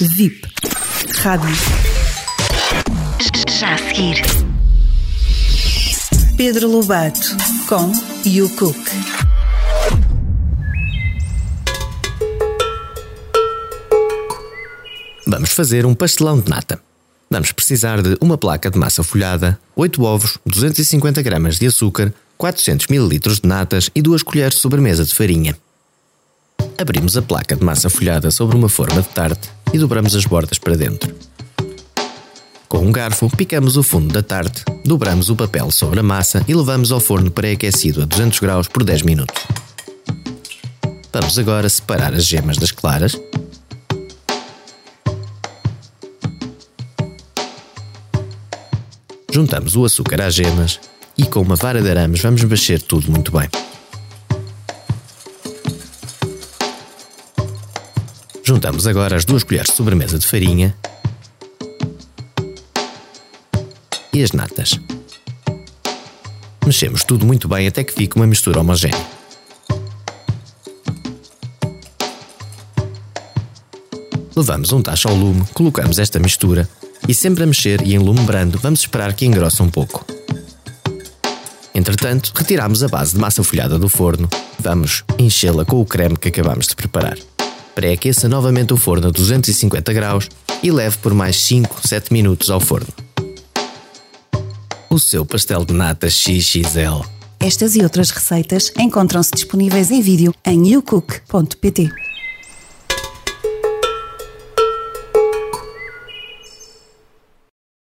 VIP. Rádio. Já a seguir. Pedro Lobato com You Cook. Vamos fazer um pastelão de nata. Vamos precisar de uma placa de massa folhada, 8 ovos, 250 gramas de açúcar, 400 ml de natas e 2 colheres de sobremesa de farinha. Abrimos a placa de massa folhada sobre uma forma de tarte e dobramos as bordas para dentro. Com um garfo, picamos o fundo da tarte, dobramos o papel sobre a massa e levamos ao forno pré-aquecido a 200 graus por 10 minutos. Vamos agora separar as gemas das claras Juntamos o açúcar às gemas e com uma vara de arames vamos mexer tudo muito bem. Juntamos agora as duas colheres de sobremesa de farinha e as natas. Mexemos tudo muito bem até que fique uma mistura homogénea. Levamos um tacho ao lume, colocamos esta mistura e sempre a mexer e em lume brando vamos esperar que engrosse um pouco. Entretanto, retiramos a base de massa folhada do forno. Vamos enchê-la com o creme que acabamos de preparar. Pré-aqueça novamente o forno a 250 graus e leve por mais 5, 7 minutos ao forno. O seu pastel de nata XXL. Estas e outras receitas encontram-se disponíveis em vídeo em youcook.pt.